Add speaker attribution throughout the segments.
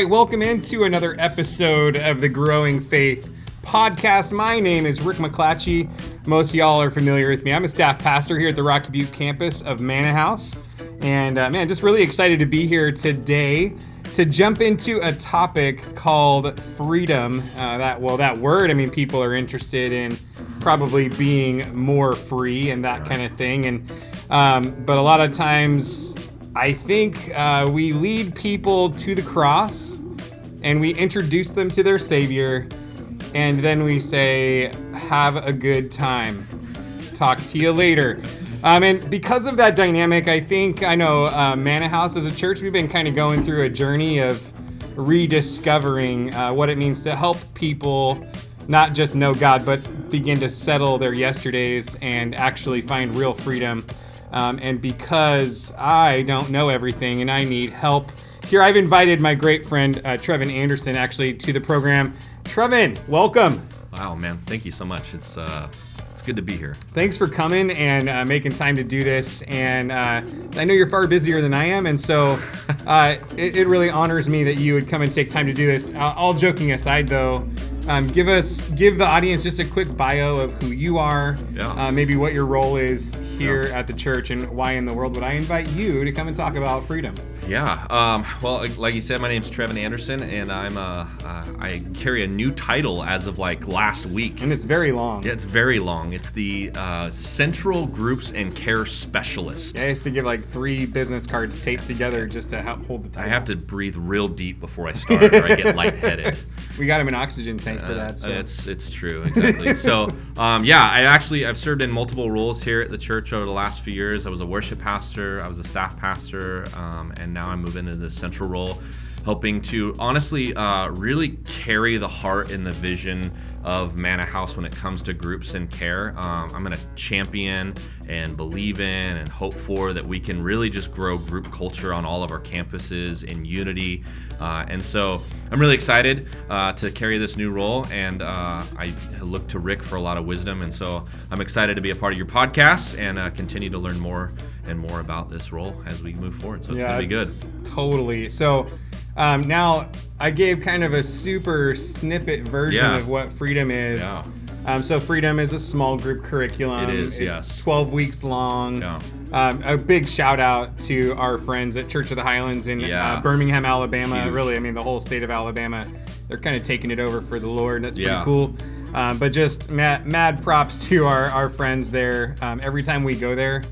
Speaker 1: right, welcome into another episode of the Growing Faith podcast. My name is Rick McClatchy. Most y'all are familiar with me. I'm a staff pastor here at the Rocky Butte campus of Mannahouse. And uh, man, just really excited to be here today to jump into a topic called freedom. Uh, that well, that word. I mean, people are interested in probably being more free and that kind of thing. And um, but a lot of times, I think uh, we lead people to the cross and we introduce them to their Savior, and then we say, "Have a good time." Talk to you later. Um, and because of that dynamic, I think I know uh, Mannahouse as a church, we've been kind of going through a journey of rediscovering uh, what it means to help people not just know God, but begin to settle their yesterdays and actually find real freedom. Um, and because I don't know everything and I need help, here I've invited my great friend uh, Trevin Anderson actually to the program. Trevin, welcome.
Speaker 2: Wow, man, thank you so much. It's uh, it's good to be here.
Speaker 1: Thanks for coming and uh, making time to do this. And uh, I know you're far busier than I am, and so uh, it, it, really honors me that you would come and take time to do this. all joking aside, though, um, give us give the audience just a quick bio of who you are, yeah. Uh, maybe what your role is here yeah. at the church, and why in the world would I invite you to come and talk about freedom?
Speaker 2: Yeah. Um, well, like you said, my name's Trevin Anderson, and I'm uh, uh, I carry a new title as of like last week.
Speaker 1: And it's very long.
Speaker 2: Yeah, it's very long. It's the uh, Central Groups and Care Specialist.
Speaker 1: Yeah, I used to give like three business cards taped together just to help hold the title.
Speaker 2: I have to breathe real deep before I start, or I get lightheaded.
Speaker 1: We got him an oxygen tank for that. So.
Speaker 2: It's it's true exactly. so um, yeah, I actually I've served in multiple roles here at the church over the last few years. I was a worship pastor, I was a staff pastor, um, and now I'm moving into this central role, helping to honestly uh, really carry the heart and the vision of Mannahouse when it comes to groups and care. Um, I'm going to champion and believe in and hope for that we can really just grow group culture on all of our campuses in unity. Uh, and so I'm really excited uh, to carry this new role, and uh, I look to Rick for a lot of wisdom. And so I'm excited to be a part of your podcast and uh, continue to learn more and more about this role as we move forward. So it's yeah, going to be good.
Speaker 1: Totally. So um, now, I gave kind of a super snippet version yeah. of what freedom is. Yeah. Um, so freedom is a small group curriculum.
Speaker 2: It is.
Speaker 1: It's
Speaker 2: yes.
Speaker 1: 12 weeks long. Yeah. Um, a big shout out to our friends at Church of the Highlands in uh, yeah. uh, Birmingham, Alabama. Huge. Really, I mean the whole state of Alabama. They're kind of taking it over for the Lord. And that's pretty yeah. cool. Um, but just mad, mad props to our, our friends there. Um, every time we go there,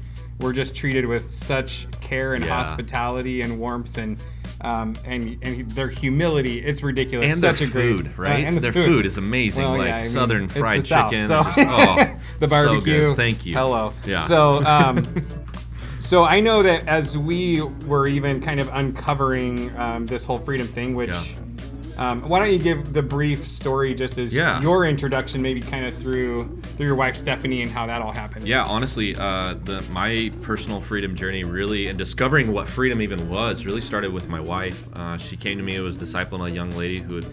Speaker 1: we're just treated with such care and hospitality and warmth and um, and and their humility. It's ridiculous.
Speaker 2: And
Speaker 1: Such
Speaker 2: their
Speaker 1: a
Speaker 2: food,
Speaker 1: great,
Speaker 2: right?
Speaker 1: Uh, and
Speaker 2: the their food. food. is amazing, well, like yeah, I mean, southern fried chicken.
Speaker 1: South, so. just, oh, the barbecue.
Speaker 2: So Thank you.
Speaker 1: Hello. Yeah. So. Um, so I know that as we were even kind of uncovering um, this whole freedom thing, which yeah. Um, why don't you give the brief story just as yeah. your introduction, maybe kind of through through your wife Stephanie and how that all happened?
Speaker 2: Yeah, honestly, uh, the my personal freedom journey really and discovering what freedom even was really started with my wife. Uh, she came to me, it was discipling a young lady who had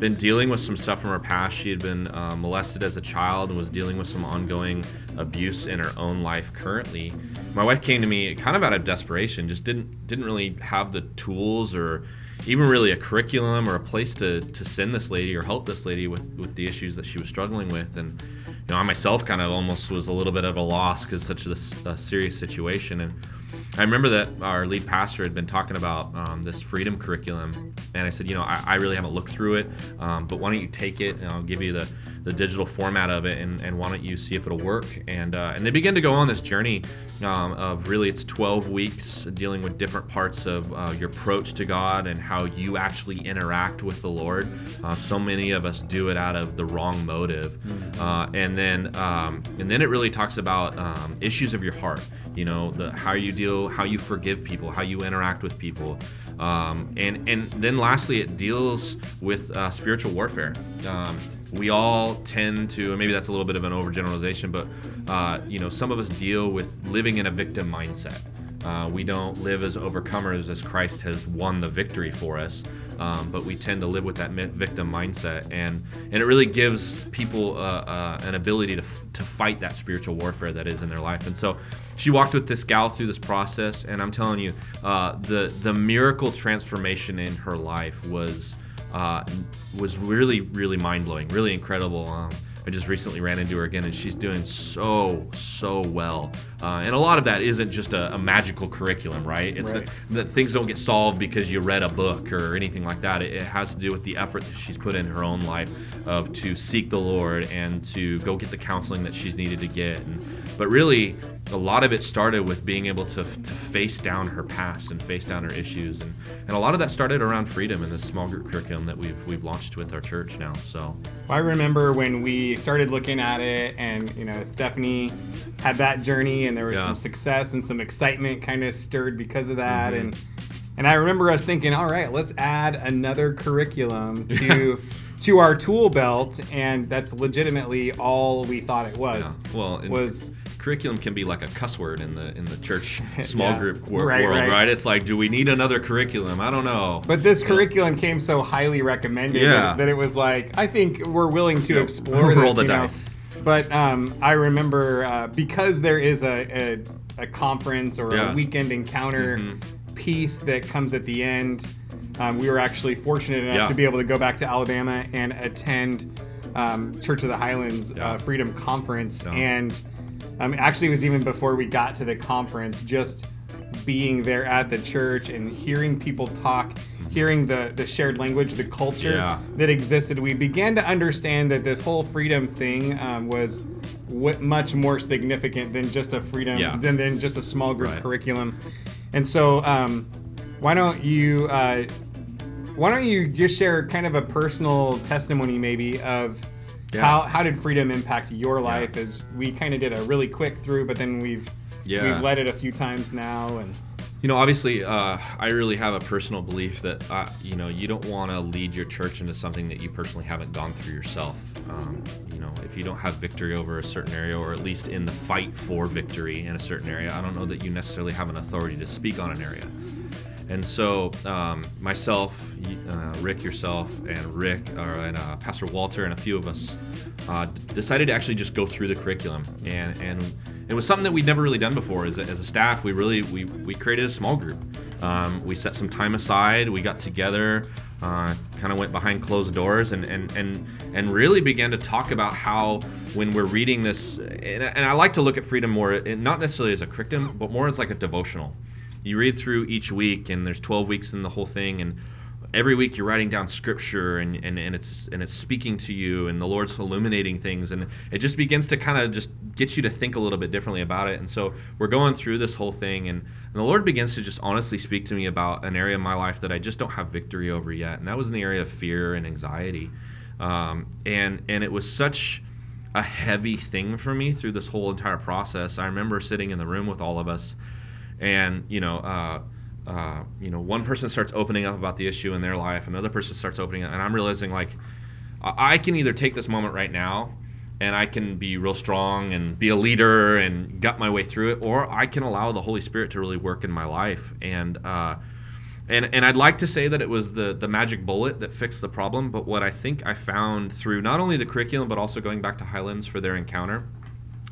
Speaker 2: been dealing with some stuff from her past. She had been uh, molested as a child and was dealing with some ongoing abuse in her own life currently. My wife came to me kind of out of desperation, just didn't didn't really have the tools or even really a curriculum or a place to, to send this lady or help this lady with, with the issues that she was struggling with. And, you know, I myself kind of almost was a little bit of a loss because such a, a, serious situation. And I remember that our lead pastor had been talking about um, this freedom curriculum. And I said, you know, I, I really haven't looked through it, um, but why don't you take it and I'll give you the, the digital format of it and, and why don't you see if it'll work? And, uh, and they begin to go on this journey um, of really it's 12 weeks dealing with different parts of uh, your approach to God and how you actually interact with the Lord. Uh, so many of us do it out of the wrong motive. Mm-hmm. Uh, and then um, and then it really talks about um, issues of your heart. You know, the how you deal, how you forgive people, how you interact with people. Um, and and then lastly, it deals with uh, spiritual warfare. Um, we all tend to, and maybe that's a little bit of an overgeneralization, but uh, you know, some of us deal with living in a victim mindset. Uh, we don't live as overcomers as Christ has won the victory for us. Um, but we tend to live with that victim mindset, and and it really gives people uh, uh, an ability to, to fight that spiritual warfare that is in their life. And so, she walked with this gal through this process, and I'm telling you, uh, the the miracle transformation in her life was uh, was really really mind blowing, really incredible. Um, I just recently ran into her again, and she's doing so so well. Uh, and a lot of that isn't just a, a magical curriculum, right? It's
Speaker 1: right.
Speaker 2: A, that things don't get solved because you read a book or anything like that. It, it, has to do with the effort that she's put in her own life of to seek the Lord and to go get the counseling that she's needed to get. And, but really, a lot of it started with being able to, to face down her past and face down her issues, and, and a lot of that started around freedom in this small group curriculum that we've we've launched with our church now. So
Speaker 1: I remember when we started looking at it, and you know Stephanie had that journey, and there was yeah. some success and some excitement kind of stirred because of that, mm-hmm. and and I remember us thinking, all right, let's add another curriculum to. to our tool belt, and that's legitimately all we thought it was.
Speaker 2: Yeah. Well,
Speaker 1: was
Speaker 2: curriculum can be like a cuss word in the in the church small
Speaker 1: yeah.
Speaker 2: group wor-
Speaker 1: right,
Speaker 2: world,
Speaker 1: right.
Speaker 2: right. It's like, do we need another curriculum? I don't know.
Speaker 1: But this curriculum came so highly recommended
Speaker 2: yeah.
Speaker 1: that, that, it was like, I think we're willing to explore
Speaker 2: Roll
Speaker 1: this.
Speaker 2: the
Speaker 1: you
Speaker 2: dice.
Speaker 1: Know? But um, I remember uh, because there is a, a, a conference or
Speaker 2: yeah.
Speaker 1: a weekend encounter mm-hmm. piece that comes at the end. Um, we were actually fortunate enough
Speaker 2: yeah.
Speaker 1: to be able to go back to Alabama and attend um, Church of the Highlands uh, Freedom Conference and um, actually, it was even before we got to the conference, just being there at the church and hearing people talk, hearing the, the shared language, the culture
Speaker 2: yeah.
Speaker 1: that existed, we began to understand that this whole freedom thing um, was w- much more significant than just a freedom,
Speaker 2: yeah.
Speaker 1: than, than just a small group
Speaker 2: right.
Speaker 1: curriculum. And so, um, why don't you uh, why don't you just share kind of a personal testimony, maybe of yeah. How how did freedom impact your life? Yeah. As we kind of did a really quick through, but then we've yeah. we've led it a few times now, and
Speaker 2: you know, obviously, uh, I really have a personal belief that uh, you know you don't want to lead your church into something that you personally haven't gone through yourself. Um, you know, if you don't have victory over a certain area, or at least in the fight for victory in a certain area, I don't know that you necessarily have an authority to speak on an area. And so, um, myself, uh, Rick, yourself, and Rick, uh, and uh, Pastor Walter, and a few of us uh, decided to actually just go through the curriculum. And, and it was something that we'd never really done before. As a, as a staff, we really we, we created a small group. Um, we set some time aside. We got together, uh, kind of went behind closed doors, and, and and and really began to talk about how when we're reading this, and, and I like to look at freedom more, not necessarily as a curriculum, but more as like a devotional you read through each week and there's 12 weeks in the whole thing and every week you're writing down scripture and, and, and it's and it's speaking to you and the lord's illuminating things and it just begins to kind of just get you to think a little bit differently about it and so we're going through this whole thing and, and the lord begins to just honestly speak to me about an area of my life that i just don't have victory over yet and that was in the area of fear and anxiety. Um, and and it was such a heavy thing for me through this whole entire process. I remember sitting in the room with all of us and you know uh, uh, you know one person starts opening up about the issue in their life another person starts opening up and i'm realizing like i can either take this moment right now and i can be real strong and be a leader and gut my way through it or i can allow the holy spirit to really work in my life. And uh, and and I'd like to say that it was the the magic bullet that fixed the problem, but what I think I found through not only the curriculum but also going back to Highlands for their encounter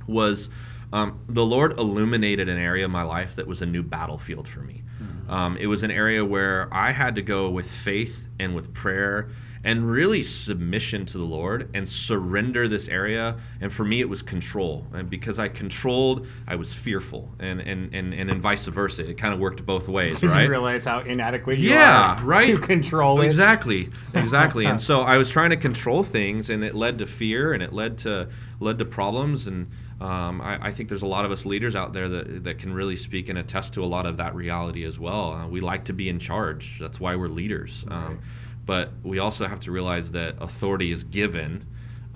Speaker 2: was um, the Lord illuminated an area of my life that was a new battlefield for me. Mm-hmm. Um, it was an area where I had to go with faith and with prayer and really submission to the Lord and surrender this area. And for me, it was control. And because I controlled, I was fearful, and and and, and, and vice versa. It kind of worked both ways, right?
Speaker 1: you realize how inadequate you
Speaker 2: yeah,
Speaker 1: are
Speaker 2: right?
Speaker 1: to control it.
Speaker 2: Exactly, exactly. and so I was trying to control things, and it led to fear, and it led to led to problems, and um, I, I, think there's a lot of us leaders out there that, that can really speak and attest to a lot of that reality as well. Uh, we like to be in charge. That's why we're leaders. Um, right. But we also have to realize that authority is given,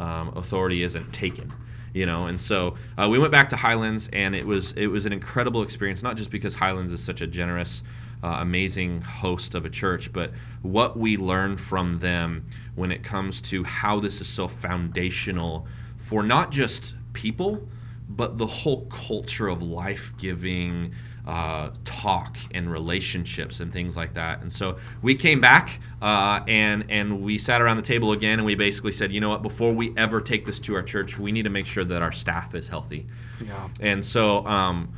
Speaker 2: um, authority isn't taken. You know, and so uh, we went back to Highlands, and it was it was an incredible experience. Not just because Highlands is such a generous, uh, amazing host of a church, but what we learned from them when it comes to how this is so foundational for not just people, but the whole culture of life giving, uh, talk and relationships and things like that. And so we came back uh, and and we sat around the table again and we basically said, you know what, before we ever take this to our church, we need to make sure that our staff is healthy.
Speaker 1: Yeah.
Speaker 2: And so um,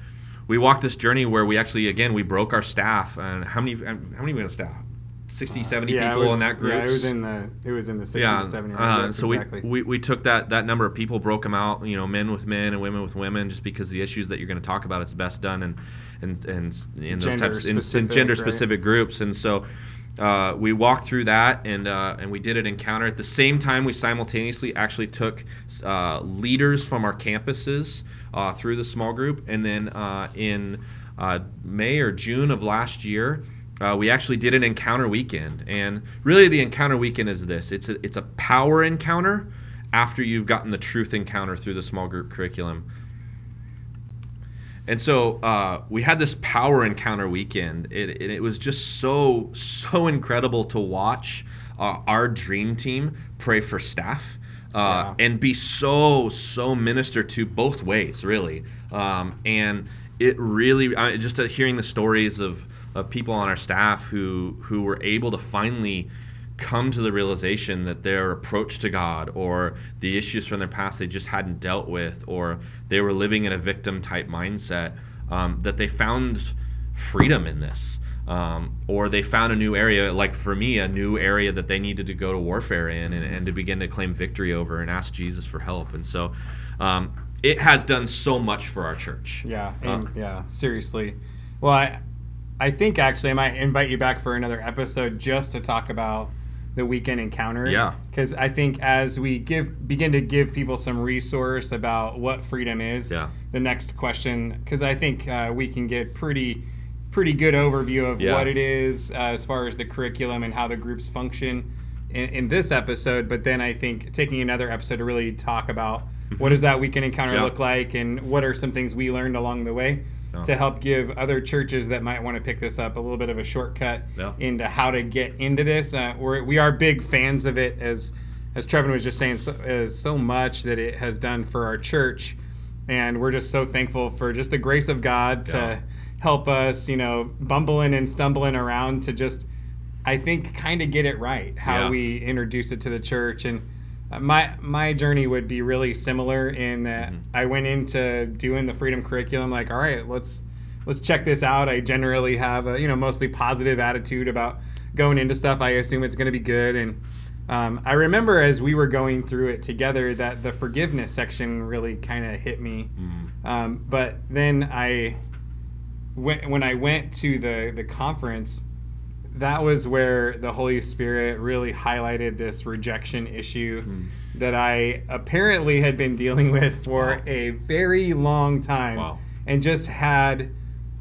Speaker 2: we walked this journey where we actually again we broke our staff and how many how many we had staff 60 70
Speaker 1: Uh, yeah,
Speaker 2: people
Speaker 1: was,
Speaker 2: in that group
Speaker 1: Yeah, it was in the it was in the sixty to seventy.
Speaker 2: uh,
Speaker 1: range.
Speaker 2: so
Speaker 1: exactly.
Speaker 2: we, we we took that that number of people broke them out you know men with men and women with women just because the issues that you're going to talk about it's best done and and and in those
Speaker 1: Gender
Speaker 2: types in, in
Speaker 1: specific,
Speaker 2: gender
Speaker 1: right?
Speaker 2: specific groups and so uh, we walked through that and uh, and we did an encounter at the same time we simultaneously actually took uh, leaders from our campuses uh, through the small group and then uh, in uh, May or June of last year uh, we actually did an encounter weekend and really the encounter weekend is this it's a, it's a power encounter after you've gotten the truth encounter through the small group curriculum and so uh, we had this power encounter weekend. It, it, it was just so, so incredible to watch uh, our dream team pray for staff uh, and be so, so ministered to both ways, really. Um, and it really, I, just uh, hearing the stories of, of people on our staff who, who were able to finally come to the realization that their approach to God or the issues from their past they just hadn't dealt with, or they were living in a victim type mindset, um, that they found freedom in this. Um, or they found a new area, like for me, a new area that they needed to go to warfare in and, and to begin to claim victory over and ask Jesus for help. And so um, it has done so much for our church.
Speaker 1: Yeah,
Speaker 2: Uh,
Speaker 1: and yeah, seriously. Well, I, I think actually I might invite you back for another episode just to talk about the weekend encounter.
Speaker 2: Yeah.
Speaker 1: Because I think as we give begin to give people some resource about what freedom is,
Speaker 2: Yeah.
Speaker 1: the next question, because I think uh, we can get pretty pretty good overview of
Speaker 2: Yeah.
Speaker 1: what it is uh, as far as the curriculum and how the groups function in, in this episode. But then I think taking another episode to really talk about what does that weekend encounter
Speaker 2: Yeah.
Speaker 1: look like and what are some things we learned along the way
Speaker 2: Yeah.
Speaker 1: to help give other churches that might want to pick this up a little bit of a shortcut
Speaker 2: Yeah.
Speaker 1: into how to get into this. Uh, we're, we are big fans of it as as Trevin was just saying so, uh, so much that it has done for our church and we're just so thankful for just the grace of God to help us, you know, bumbling and stumbling around to just, I think, kind of get it right how
Speaker 2: Yeah.
Speaker 1: we introduce it to the church. And uh, my my journey would be really similar in that
Speaker 2: Mm-hmm.
Speaker 1: I went into doing the freedom curriculum like, all right, let's let's check this out. I generally have a you know mostly positive attitude about going into stuff. I assume it's going to be good and. Um, I remember as we were going through it together that the forgiveness section really kind of hit me. Um, but then I, when, when I went to the, the conference, that was where the Holy Spirit really highlighted this rejection issue that I apparently had been dealing with for
Speaker 2: Wow.
Speaker 1: a very long time
Speaker 2: Wow.
Speaker 1: and just had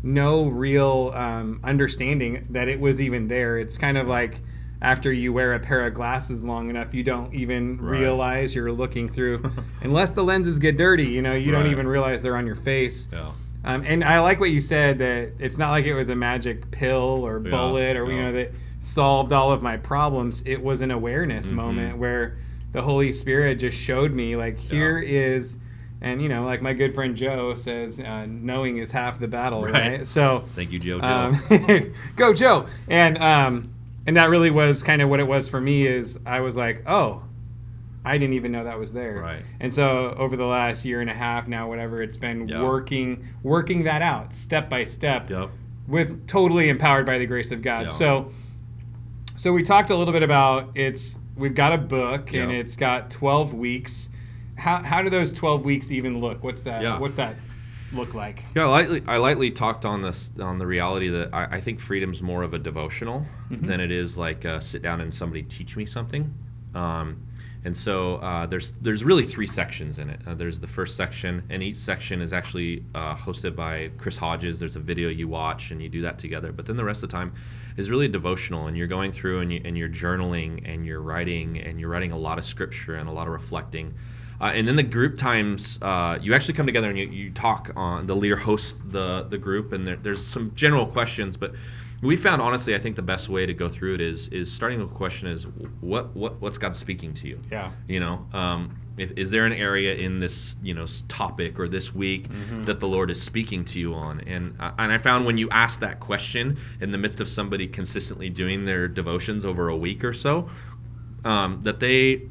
Speaker 1: no real um, understanding that it was even there. It's kind of like after you wear a pair of glasses long enough, you don't even
Speaker 2: Right.
Speaker 1: realize you're looking through, unless the lenses get dirty. You know, you don't even realize they're on your face.
Speaker 2: Yeah.
Speaker 1: Um, and I like what you said that it's not like it was a magic pill or
Speaker 2: Yeah,
Speaker 1: bullet or you know that solved all of my problems. It was an awareness
Speaker 2: Mm-hmm.
Speaker 1: moment where the Holy Spirit just showed me like here is, and you know like my good friend Joe says, uh, knowing is half the battle, right?
Speaker 2: Right.
Speaker 1: So
Speaker 2: Thank you, Joe. Joe.
Speaker 1: um, go Joe, and um, and that really was kind of what it was for me. Is I was like, oh, I didn't even know that was there.
Speaker 2: Right.
Speaker 1: And so over the last year and a half now, whatever it's been,
Speaker 2: Yeah.
Speaker 1: working working that out step by step,
Speaker 2: yep.
Speaker 1: with totally empowered by the grace of God.
Speaker 2: Yeah.
Speaker 1: So, so we talked a little bit about it's. We've got a book and it's got twelve weeks. How how do those twelve weeks even look? What's that?
Speaker 2: Yeah.
Speaker 1: What's that look like?
Speaker 2: Yeah, I lightly, I lightly talked on this on the reality that I, I think freedom's more of a devotional than it is like uh, sit down and somebody teach me something. Um, and so uh, there's there's really three sections in it. Uh, there's the first section, and each section is actually uh, hosted by Chris Hodges. There's a video you watch, and you do that together. But then the rest of the time is really devotional, and you're going through and, you, and you're journaling and you're writing and you're writing a lot of scripture and a lot of reflecting. Uh, and then the group times, uh, you actually come together and you, you talk on the leader hosts the the group, and there, there's some general questions. But we found honestly, I think the best way to go through it is is starting with the question is what what what's God speaking to you?
Speaker 1: Yeah.
Speaker 2: You know, um, if, is there an area in this you know topic or this week
Speaker 1: Mm-hmm.
Speaker 2: that the Lord is speaking to you on? And I- and I found when you ask that question in the midst of somebody consistently doing their devotions over a week or so, um, that they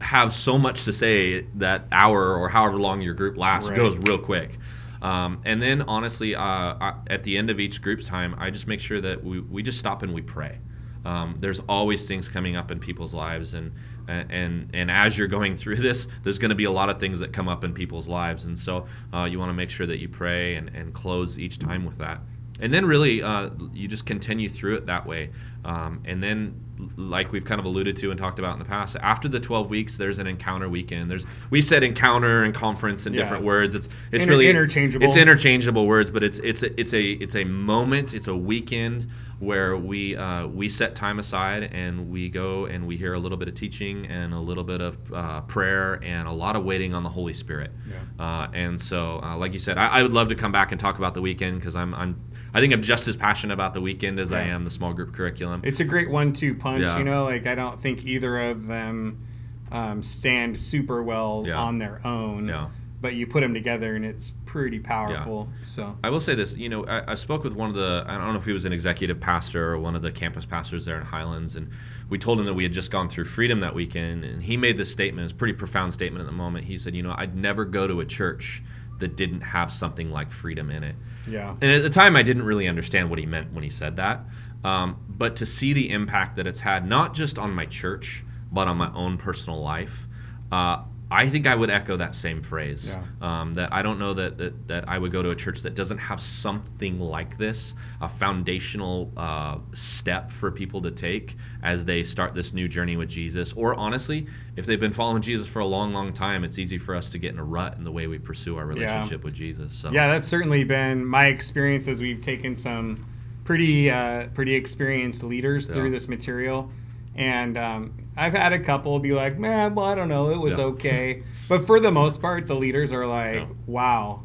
Speaker 2: have so much to say that hour or however long your group lasts
Speaker 1: Right.
Speaker 2: goes real quick. Um, and then honestly, uh, I, at the end of each group's time, I just make sure that we, we just stop and we pray. Um, there's always things coming up in people's lives, and and and as you're going through this, there's going to be a lot of things that come up in people's lives, and so uh, you want to make sure that you pray and, and close each time with that, and then really uh, you just continue through it that way, um, and then like we've kind of alluded to and talked about in the past, after the 12 weeks, there's an encounter weekend. There's we said encounter and conference in
Speaker 1: Yeah.
Speaker 2: different words. It's it's
Speaker 1: Inter-
Speaker 2: really
Speaker 1: interchangeable.
Speaker 2: It's interchangeable words, but it's it's a, it's a it's a moment. It's a weekend where we uh, we set time aside and we go and we hear a little bit of teaching and a little bit of uh, prayer and a lot of waiting on the Holy Spirit.
Speaker 1: Yeah.
Speaker 2: Uh, and so, uh, like you said, I, I would love to come back and talk about the weekend because I'm I'm I think I'm just as passionate about the weekend as I am the small group curriculum.
Speaker 1: It's a great one-two punch.
Speaker 2: Yeah.
Speaker 1: You know, like I don't think either of them um, stand super well
Speaker 2: Yeah.
Speaker 1: on their own.
Speaker 2: Yeah.
Speaker 1: But you put them together, and it's pretty powerful. So
Speaker 2: I will say this, you know, I, I spoke with one of the, I don't know if he was an executive pastor or one of the campus pastors there in Highlands, and we told him that we had just gone through freedom that weekend, and he made this statement, it's a pretty profound statement at the moment. He said, you know, I'd never go to a church that didn't have something like freedom in it.
Speaker 1: yeah,
Speaker 2: And at the time, I didn't really understand what he meant when he said that. Um, but to see the impact that it's had, not just on my church, but on my own personal life, uh, I think I would echo that same phrase.
Speaker 1: Yeah.
Speaker 2: Um, that I don't know that, that, that I would go to a church that doesn't have something like this, a foundational uh, step for people to take as they start this new journey with Jesus. Or honestly, if they've been following Jesus for a long, long time, it's easy for us to get in a rut in the way we pursue our relationship with Jesus. So
Speaker 1: yeah. That's certainly been my experience as we've taken some pretty uh, pretty experienced leaders
Speaker 2: Yeah.
Speaker 1: through this material, and um, I've had a couple be like, "Man, well, I don't know, it was
Speaker 2: Yeah.
Speaker 1: okay," but for the most part, the leaders are like,
Speaker 2: Yeah.
Speaker 1: "Wow,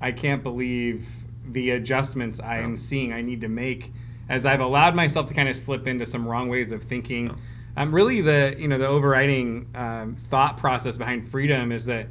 Speaker 1: I can't believe the adjustments I am seeing. I need to make." As I've allowed myself to kind of slip into some wrong ways of thinking, um, really the you know the overriding um, thought process behind freedom is that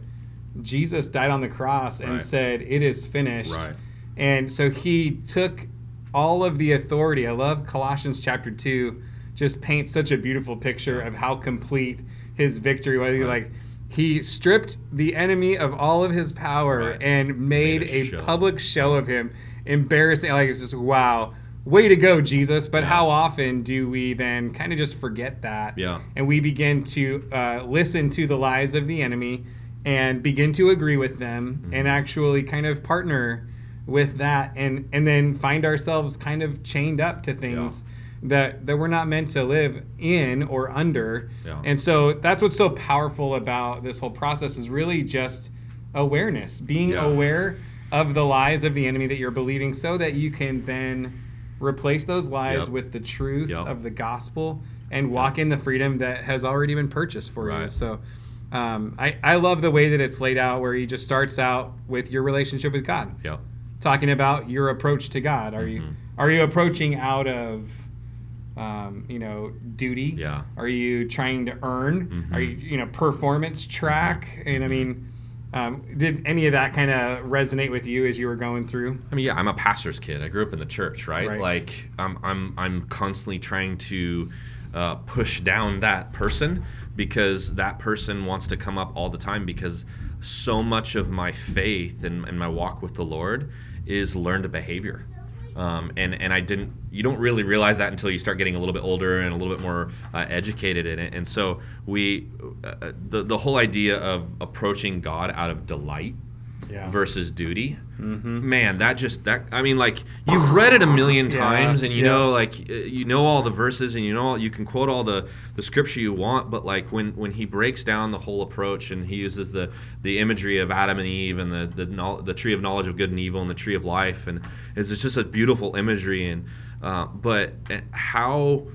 Speaker 1: Jesus died on the cross and
Speaker 2: Right.
Speaker 1: said, "It is finished."
Speaker 2: Right.
Speaker 1: And so he took all of the authority. I love Colossians chapter 2 just paints such a beautiful picture of how complete his victory was.
Speaker 2: Right.
Speaker 1: Like he stripped the enemy of all of his power
Speaker 2: Right.
Speaker 1: and made,
Speaker 2: Made a show.
Speaker 1: public show of him. Embarrassing. Like it's just wow. Way to go, Jesus. But
Speaker 2: Yeah.
Speaker 1: how often do we then kind of just forget that?
Speaker 2: Yeah.
Speaker 1: And we begin to uh, listen to the lies of the enemy and begin to agree with them
Speaker 2: Mm-hmm.
Speaker 1: and actually kind of partner with that and and then find ourselves kind of chained up to things that that we're not meant to live in or under
Speaker 2: Yeah.
Speaker 1: and so that's what's so powerful about this whole process is really just awareness being
Speaker 2: Yeah.
Speaker 1: aware of the lies of the enemy that you're believing so that you can then replace those lies
Speaker 2: Yep.
Speaker 1: with the truth
Speaker 2: Yep.
Speaker 1: of the gospel and walk in the freedom that has already been purchased for you so um, I, I love the way that it's laid out where he just starts out with your relationship with god
Speaker 2: Yeah.
Speaker 1: talking about your approach to God. Are you
Speaker 2: Mm-hmm.
Speaker 1: are you approaching out of um, you know duty?
Speaker 2: Yeah. Mm-hmm.
Speaker 1: Are you trying to earn? Are you you know performance track? And I mean, um, did any of that kind of resonate with you as you were going through?
Speaker 2: I mean, yeah, I'm a pastor's kid. I grew up in the church, right?
Speaker 1: Right.
Speaker 2: Like, I'm, I'm, I'm constantly trying to uh, push down that person because that person wants to come up all the time because so much of my faith and, and my walk with the Lord is learned behavior. Um, and and I didn't. You don't really realize that until you start getting a little bit older and a little bit more uh, educated in it. And so we, uh, the the whole idea of approaching God out of delight
Speaker 1: Yeah.
Speaker 2: versus duty. Man, that just that I mean, like you've read it a million
Speaker 1: Yeah,
Speaker 2: times, and you
Speaker 1: yeah.
Speaker 2: know, like uh, you know all the verses, and you know you can quote all the the scripture you want. But like when when he breaks down the whole approach, and he uses the the imagery of Adam and Eve, and the the the tree of knowledge of good and evil, and the tree of life, and it's just a beautiful imagery. And uh, but uh, how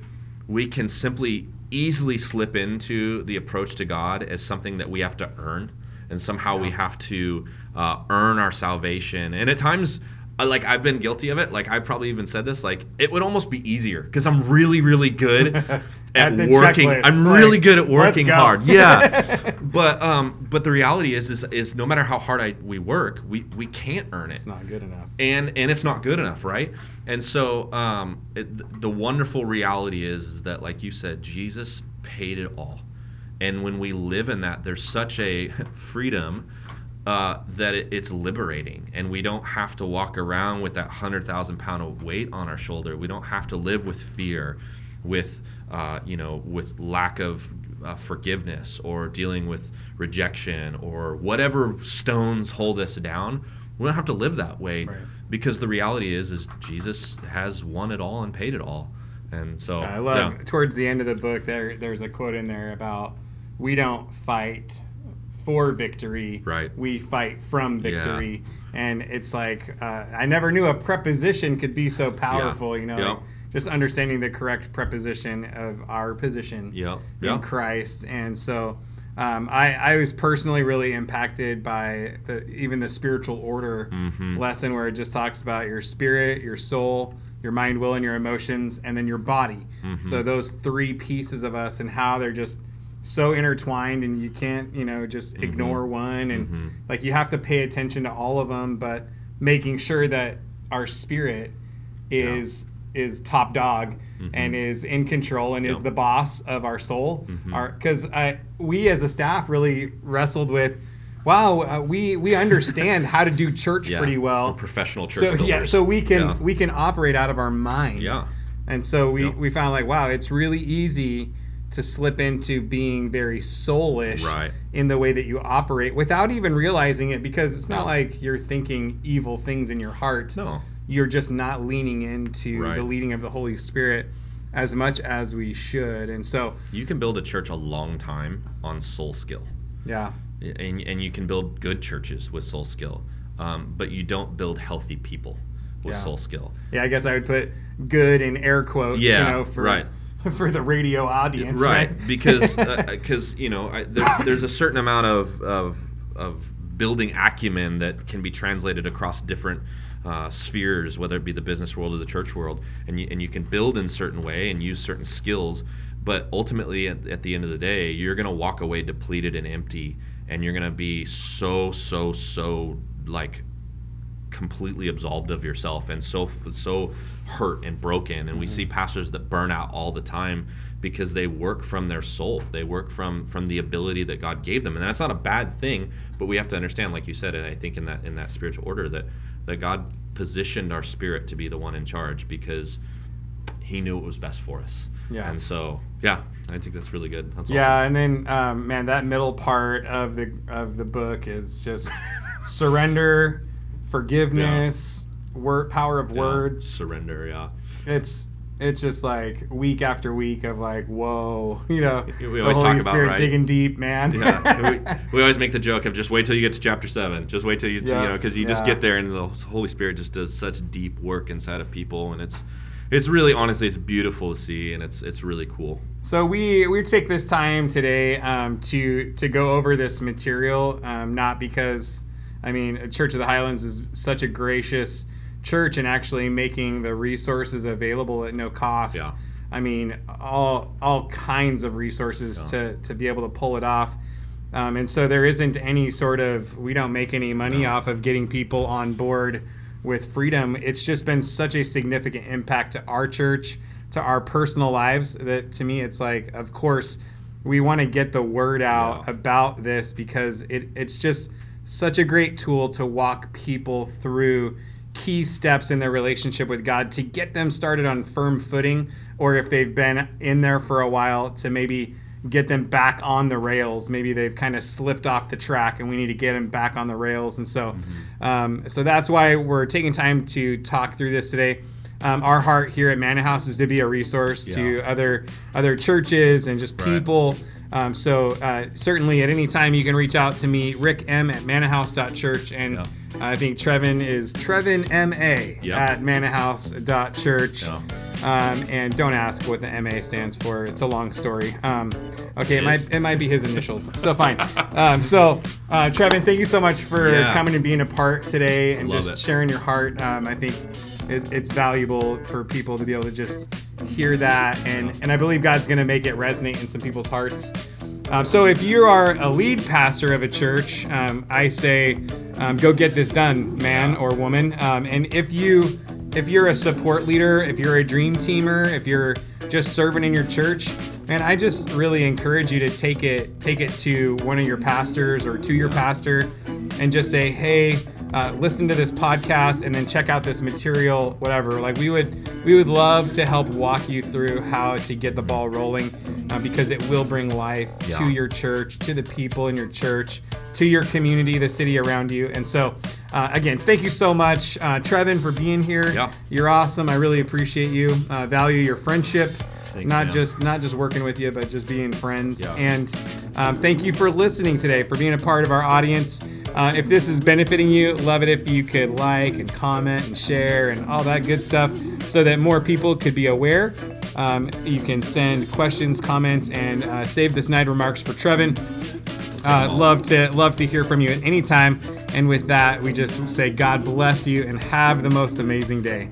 Speaker 2: we can simply easily slip into the approach to God as something that we have to earn, and somehow we have to uh, earn our salvation. And at times, uh, like I've been guilty of it. Like I probably even said this. Like it would almost be easier because I'm really, really good at,
Speaker 1: At
Speaker 2: working.
Speaker 1: checklist,
Speaker 2: I'm
Speaker 1: like,
Speaker 2: really good at working hard. Yeah, but um, but the reality is, is, is no matter how hard I we work, we we can't earn it
Speaker 1: It's not good enough.
Speaker 2: and and it's not good enough, right? And so um, it, the wonderful reality is, is that, like you said, Jesus paid it all, and when we live in that, there's such a freedom uh, that it, it's liberating, and we don't have to walk around with that hundred thousand pound of weight on our shoulder. We don't have to live with fear, with uh, you know, with lack of uh, forgiveness or dealing with rejection or whatever stones hold us down. We don't have to live that way
Speaker 1: Right.
Speaker 2: because the reality is, is Jesus has won it all and paid it all, and so
Speaker 1: I love
Speaker 2: yeah.
Speaker 1: towards the end of the book there there's a quote in there about we don't fight for victory.
Speaker 2: Right.
Speaker 1: We fight from victory. And it's like uh, I never knew a preposition could be so powerful, you know.
Speaker 2: Yep.
Speaker 1: like just understanding the correct preposition of our position
Speaker 2: Yep.
Speaker 1: in
Speaker 2: Yep.
Speaker 1: Christ. And so um, I, I was personally really impacted by the, even the spiritual order
Speaker 2: Mm-hmm.
Speaker 1: lesson where it just talks about your spirit, your soul, your mind, will, and your emotions, and then your body.
Speaker 2: Mm-hmm.
Speaker 1: So those three pieces of us and how they're just so intertwined and you can't, you know, just
Speaker 2: Mm-hmm.
Speaker 1: ignore one. And like you have to pay attention to all of them, but making sure that our spirit is is top dog and is in control and is
Speaker 2: Mm-hmm.
Speaker 1: The boss of our soul our because I we as a staff really wrestled with wow uh, we we understand how to do church
Speaker 2: Yeah.
Speaker 1: pretty well
Speaker 2: professional church
Speaker 1: so yeah so we can
Speaker 2: Yeah.
Speaker 1: we can operate out of our mind
Speaker 2: Yeah.
Speaker 1: and so we
Speaker 2: Yeah.
Speaker 1: we found like wow it's really easy to slip into being very soulish
Speaker 2: Right.
Speaker 1: in the way that you operate without even realizing it because it's not
Speaker 2: No.
Speaker 1: like you're thinking evil things in your heart
Speaker 2: No.
Speaker 1: you're just not leaning into
Speaker 2: Right.
Speaker 1: the leading of the Holy Spirit as much as we should. And so,
Speaker 2: You can build a church a long time on soul skill.
Speaker 1: yeah,
Speaker 2: and, and you can build good churches with soul skill um, but you don't build healthy people with
Speaker 1: Yeah.
Speaker 2: soul skill
Speaker 1: yeah, I guess I would put good in air quotes,
Speaker 2: Yeah,
Speaker 1: you know, for
Speaker 2: right.
Speaker 1: for the radio audience, right?
Speaker 2: right because because you know I, there, there's a certain amount of, of of building acumen that can be translated across different uh, spheres, whether it be the business world or the church world, and you, and you can build in certain way and use certain skills, but ultimately at, at the end of the day, you're gonna walk away depleted and empty, and you're gonna be so so so like completely absolved of yourself and so so hurt and broken. And we see pastors that burn out all the time because they work from their soul. They work from from the ability that god gave them. And that's not a bad thing but we have to understand like you said and i think in that in that spiritual order that that god positioned our spirit to be the one in charge because he knew it was best for us.
Speaker 1: Yeah.
Speaker 2: and so yeah i think that's really good. That's
Speaker 1: Yeah, and then um, man, that middle part of the of the book is just surrender, forgiveness, word, power of.
Speaker 2: Yeah.
Speaker 1: words.
Speaker 2: surrender yeah
Speaker 1: It's it's just like week after week of like, whoa, you know,
Speaker 2: We
Speaker 1: the
Speaker 2: always
Speaker 1: Holy
Speaker 2: talk about, right?
Speaker 1: digging deep, man.
Speaker 2: yeah, we, we always make the joke of just wait till you get to chapter seven. Just wait till you,
Speaker 1: Yeah,
Speaker 2: you know, because you just get there and the Holy Spirit just does such deep work inside of people, and it's it's really honestly it's beautiful to see, and it's it's really cool.
Speaker 1: So we we take this time today um, to to go over this material, um, not because I mean Church of the Highlands is such a gracious church and actually making the resources available at no cost.
Speaker 2: Yeah.
Speaker 1: I mean all all kinds of resources to to be able to pull it off. Um, and so there isn't any sort of we don't make any money off of getting people on board with freedom. It's just been such a significant impact to our church, to our personal lives that to me it's like of course we want to get the word out
Speaker 2: Yeah.
Speaker 1: about this because it, it's just such a great tool to walk people through key steps in their relationship with God to get them started on firm footing or if they've been in there for a while to maybe get them back on the rails. Maybe they've kind of slipped off the track and we need to get them back on the rails. And so um, so that's why we're taking time to talk through this today. Um, our heart here at Mannahouse is to be a resource to other other churches and just
Speaker 2: Right.
Speaker 1: Um, so uh, certainly at any time you can reach out to me, Rick M at mannahouse.church. And
Speaker 2: Yeah.
Speaker 1: I think Trevin is Trevin M.A.
Speaker 2: Yeah.
Speaker 1: at mannahouse.church.
Speaker 2: Yeah.
Speaker 1: Um, and don't ask what the MA stands for. It's a long story. Um, okay, it,
Speaker 2: It
Speaker 1: might it might be his initials. So fine. Um, so Uh, Trevin, thank you so much for
Speaker 2: Yeah.
Speaker 1: coming and being a part today and
Speaker 2: Love
Speaker 1: just
Speaker 2: it.
Speaker 1: sharing your heart. Um, I think it, it's valuable for people to be able to just hear that, and and I believe God's going to make it resonate in some people's hearts. Um, so if you are a lead pastor of a church, um, I say um, go get this done, man or woman. Um, and if you if you're a support leader, if you're a dream teamer, if you're just serving in your church, man, I just really encourage you to take it take it to one of your pastors or to your pastor, and just say, hey. Uh, listen to this podcast and then check out this material whatever like we would we would love to help walk you through how to get the ball rolling uh, because it will bring life
Speaker 2: Yeah.
Speaker 1: to your church, to the people in your church, to your community, the city around you. And so, uh, again, thank you so much, uh, Trevin, for being here.
Speaker 2: Yeah.
Speaker 1: You're awesome. I really appreciate you. Uh, value your friendship.
Speaker 2: Thanks,
Speaker 1: not
Speaker 2: man.
Speaker 1: just not just working with you, but just being friends.
Speaker 2: Yeah.
Speaker 1: And um, thank you for listening today, for being a part of our audience. Uh, if this is benefiting you, love it if you could like and comment and share and all that good stuff, so that more people could be aware. Um, you can send questions, comments, and uh, save this night remarks for Trevin. Uh, love to love to hear from you at any time. And with that, we just say God bless you and have the most amazing day.